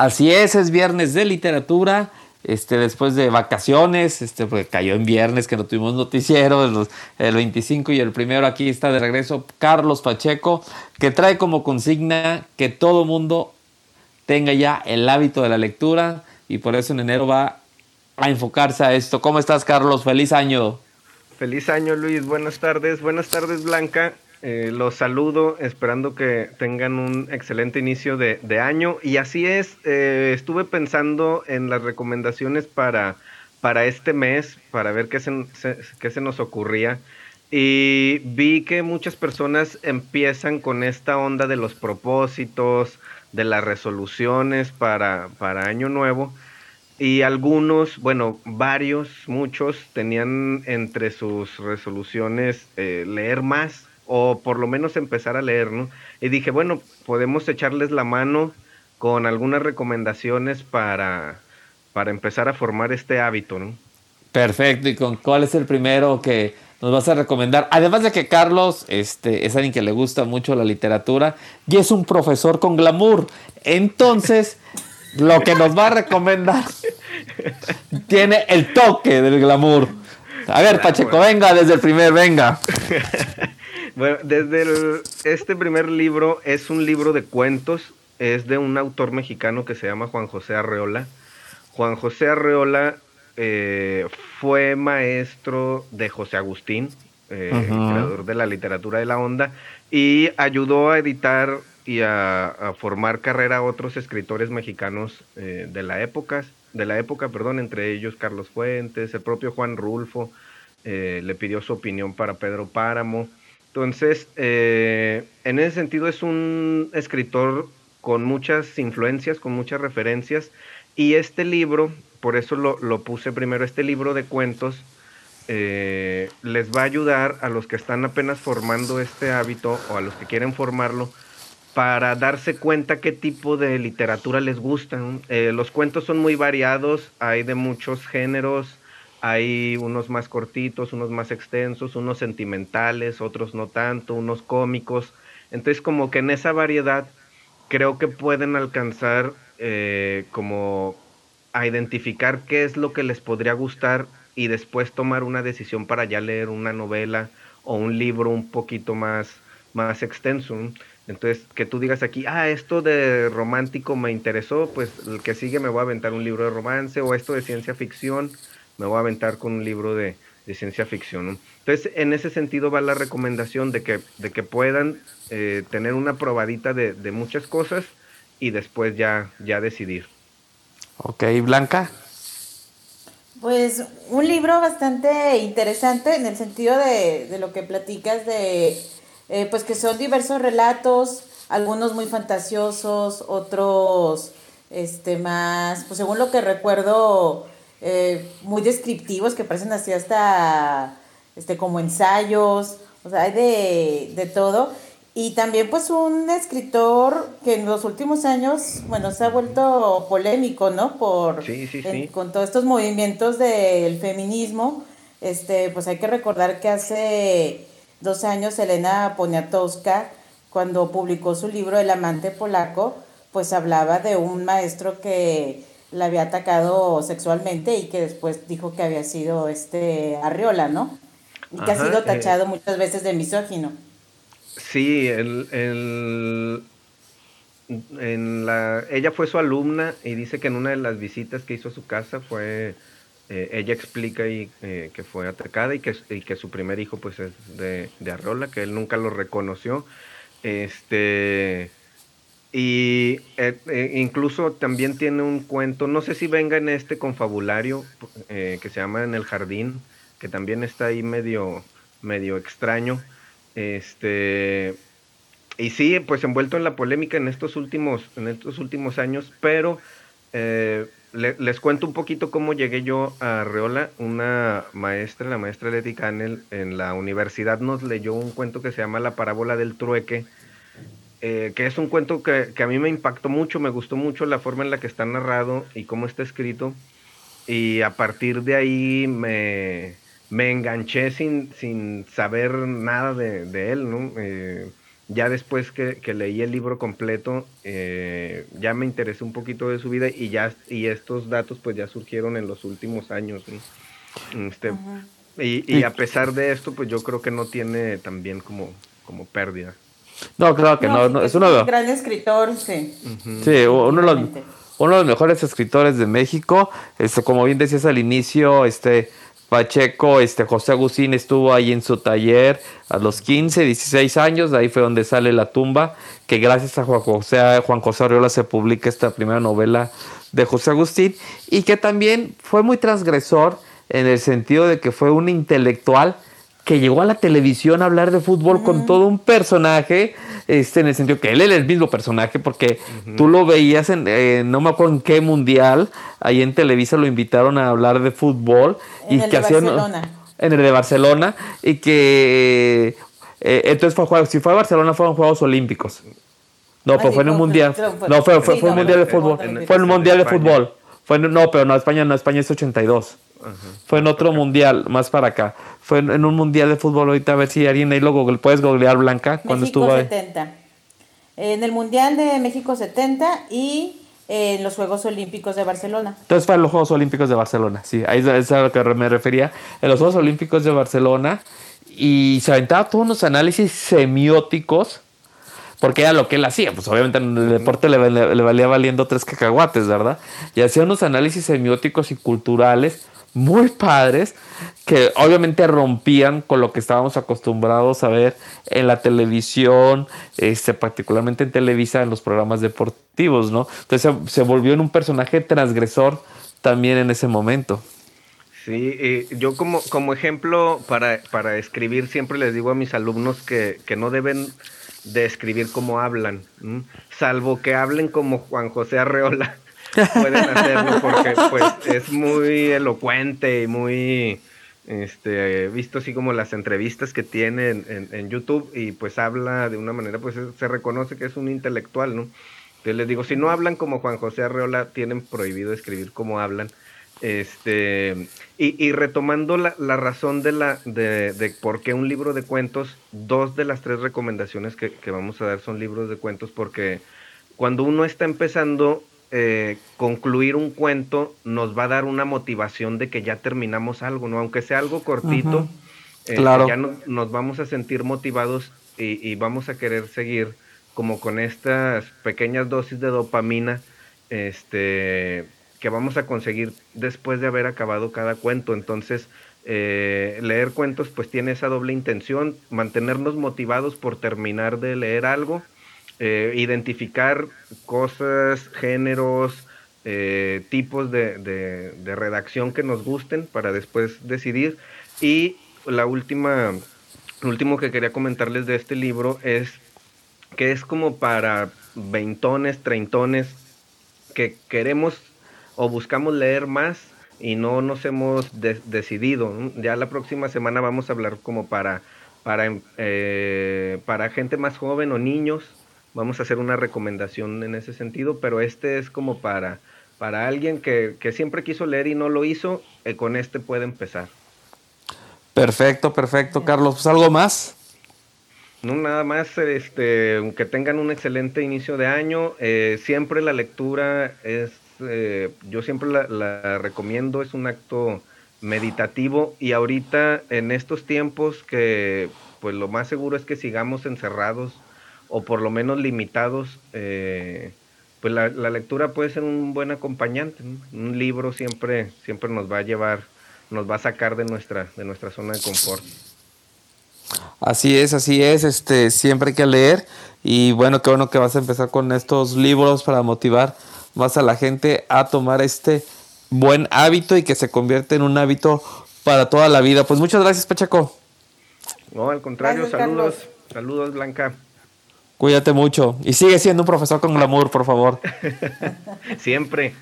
Así es, es viernes de literatura. Este, después de vacaciones, este, porque cayó en viernes que no tuvimos noticiero, el 25 y el primero aquí está de regreso Carlos Pacheco, que trae como consigna que todo mundo tenga ya el hábito de la lectura y por eso en enero va a enfocarse a esto. ¿Cómo estás, Carlos? Feliz año. Feliz año, Luis. Buenas tardes. Buenas tardes, Blanca. Eh, los saludo esperando que tengan un excelente inicio de, año. Y así es, eh, estuve pensando en las recomendaciones para, para este mes, para ver qué se, qué se nos ocurría. Y vi que muchas personas empiezan con esta onda de los propósitos, de las resoluciones para, para Año Nuevo. Y algunos, bueno, varios, muchos tenían entre sus resoluciones eh, leer más o por lo menos empezar a leer, ¿no? Y dije, bueno, podemos echarles la mano con algunas recomendaciones para, para empezar a formar este hábito, ¿no? Perfecto, ¿y con cuál es el primero que nos vas a recomendar? Además de que Carlos este, es alguien que le gusta mucho la literatura y es un profesor con glamour. Entonces, lo que nos va a recomendar tiene el toque del glamour. A ver, Pacheco, venga desde el primer, venga. Bueno, desde este primer libro es un libro de cuentos, es de un autor mexicano que se llama Juan José Arreola. Juan José Arreola eh, fue maestro de José Agustín, eh, creador de la literatura de la onda, y ayudó a editar y a, formar carrera a otros escritores mexicanos eh, de la época, de la época, perdón, entre ellos Carlos Fuentes, el propio Juan Rulfo, le pidió su opinión para Pedro Páramo. Entonces, eh, en ese sentido es un escritor con muchas influencias, con muchas referencias, y este libro, por eso lo, puse primero, este libro de cuentos, eh, les va a ayudar a los que están apenas formando este hábito o a los que quieren formarlo para darse cuenta qué tipo de literatura les gusta. Eh, los cuentos son muy variados, hay de muchos géneros, hay unos más cortitos, unos más extensos, unos sentimentales, otros no tanto, unos cómicos. Entonces como que en esa variedad creo que pueden alcanzar eh, como a identificar qué es lo que les podría gustar y después tomar una decisión para ya leer una novela o un libro un poquito más, más extenso. Entonces, que tú digas aquí, ah, esto de romántico me interesó, pues el que sigue me voy a aventar un libro de romance o esto de ciencia ficción me voy a aventar con un libro de, ciencia ficción. Entonces, en ese sentido va la recomendación de que, de que puedan eh, tener una probadita de, muchas cosas y después ya, ya decidir. Ok, Blanca. Pues un libro bastante interesante en el sentido de, lo que platicas de, eh, pues que son diversos relatos, algunos muy fantasiosos, otros, este, más, pues según lo que recuerdo, eh, muy descriptivos que parecen así hasta este, como ensayos, o sea, hay de, de todo. Y también pues un escritor que en los últimos años, bueno, se ha vuelto polémico, ¿no? Por, con todos estos movimientos del feminismo. Este, pues hay que recordar que hace dos años Elena Poniatowska, cuando publicó su libro El amante polaco, pues hablaba de un maestro que la había atacado sexualmente y que después dijo que había sido este Arriola, ¿no? Y que ha sido eh, tachado muchas veces de misógino. Sí, el, el, en la, ella fue su alumna y dice que en una de las visitas que hizo a su casa fue, eh, ella explica y, eh, que fue atacada y que, y que su primer hijo pues es de, de Arriola, que él nunca lo reconoció. Este, y eh, eh, incluso también tiene un cuento, no sé si venga en este confabulario eh, que se llama En el Jardín, que también está ahí medio, medio extraño. Este, y sí, pues envuelto en la polémica en estos últimos, en estos últimos años, pero les cuento un poquito cómo llegué yo a Reola. Una maestra, la maestra Leti Canel, en la universidad nos leyó un cuento que se llama La parábola del trueque eh, que es un cuento que, a mí me impactó mucho, me gustó mucho la forma en la que está narrado y cómo está escrito. Y a partir de ahí me, enganché sin, sin saber nada de, él, ¿no? Eh, ya después que, leí el libro completo, eh, ya me interesé un poquito de su vida y ya y estos datos pues ya surgieron en los últimos años. Este, y, a pesar de esto, pues yo creo que no tiene también como, como pérdida. No, claro que no. es, un gran escritor, sí. Sí, uno de, los, uno de los mejores escritores de México. Este, como bien decías al inicio, este Pacheco, este José Agustín estuvo ahí en su taller a los 15, 16 años, de ahí fue donde sale La tumba, que gracias a Juan José, Juan José Arriola se publica esta primera novela de José Agustín y que también fue muy transgresor en el sentido de que fue un intelectual que llegó a la televisión a hablar de fútbol con todo un personaje, este, en el sentido que él era el mismo personaje, porque tú lo veías en, eh, no me acuerdo en qué mundial, ahí en Televisa lo invitaron a hablar de fútbol. En y el que de Barcelona. En el de Barcelona, y que eh, entonces fue si fue a Barcelona fueron Juegos Olímpicos. No, pero fue en un mundial. No, fue, fue, fue un mundial de fútbol. Fue en un mundial de fútbol. Fue no, pero no, España no, España es 82. Fue en otro mundial, más para acá. Fue en, un mundial de fútbol ahorita, a ver si alguien ahí lo google, puedes googlear Blanca cuando estuvo ahí. 70. En el Mundial de México 70 y en los Juegos Olímpicos de Barcelona. Entonces fue en los Juegos Olímpicos de Barcelona, sí, ahí es a lo que me refería. En los Juegos Olímpicos de Barcelona y se aventaba todos unos análisis semióticos porque era lo que él hacía, pues obviamente en el deporte le, le, valía valiendo tres cacahuates, ¿verdad? Y hacía unos análisis semióticos y culturales muy padres que obviamente rompían con lo que estábamos acostumbrados a ver en la televisión, este, particularmente en Televisa, en los programas deportivos, ¿no? Entonces se, volvió en un personaje transgresor también en ese momento. Sí, yo como, como ejemplo para, para, escribir siempre les digo a mis alumnos que, que no deben de escribir como hablan, salvo que hablen como Juan José Arreola pueden hacerlo porque pues es muy elocuente y muy este visto así como las entrevistas que tiene en, YouTube y pues habla de una manera pues se reconoce que es un intelectual no entonces les digo si no hablan como Juan José Arreola tienen prohibido escribir como hablan este y, retomando la, razón de la de, de, por qué un libro de cuentos dos de las tres recomendaciones que, que vamos a dar son libros de cuentos porque cuando uno está empezando eh, concluir un cuento nos va a dar una motivación de que ya terminamos algo, ¿no? Aunque sea algo cortito, eh, ya nos vamos a sentir motivados y, vamos a querer seguir como con estas pequeñas dosis de dopamina este, que vamos a conseguir después de haber acabado cada cuento. Entonces, eh, leer cuentos pues tiene esa doble intención, mantenernos motivados por terminar de leer algo eh, identificar cosas, géneros, eh, tipos de, redacción que nos gusten para después decidir. Y la última, lo último que quería comentarles de este libro es que es como para veintones, treintones que queremos o buscamos leer más y no nos hemos decidido. Ya la próxima semana vamos a hablar como para, para, eh, para gente más joven o niños vamos a hacer una recomendación en ese sentido, pero este es como para, para alguien que, siempre quiso leer y no lo hizo, eh, con este puede empezar. Perfecto, perfecto, Carlos. ¿Pues algo más? No, nada más, este, que tengan un excelente inicio de año. Eh, siempre la lectura es, eh, yo siempre la, recomiendo, es un acto meditativo y ahorita en estos tiempos que pues lo más seguro es que sigamos encerrados o por lo menos limitados, eh, pues la, lectura puede ser un buen acompañante. Un libro siempre, siempre nos va a llevar, nos va a sacar de nuestra, de nuestra zona de confort. Así es, así es, este, siempre hay que leer y bueno, qué bueno que vas a empezar con estos libros para motivar más a la gente a tomar este buen hábito y que se convierte en un hábito para toda la vida. Pues muchas gracias, Pachaco. No, al contrario, saludos, saludos, Blanca. Cuídate mucho y sigue siendo un profesor con glamour, por favor. Siempre.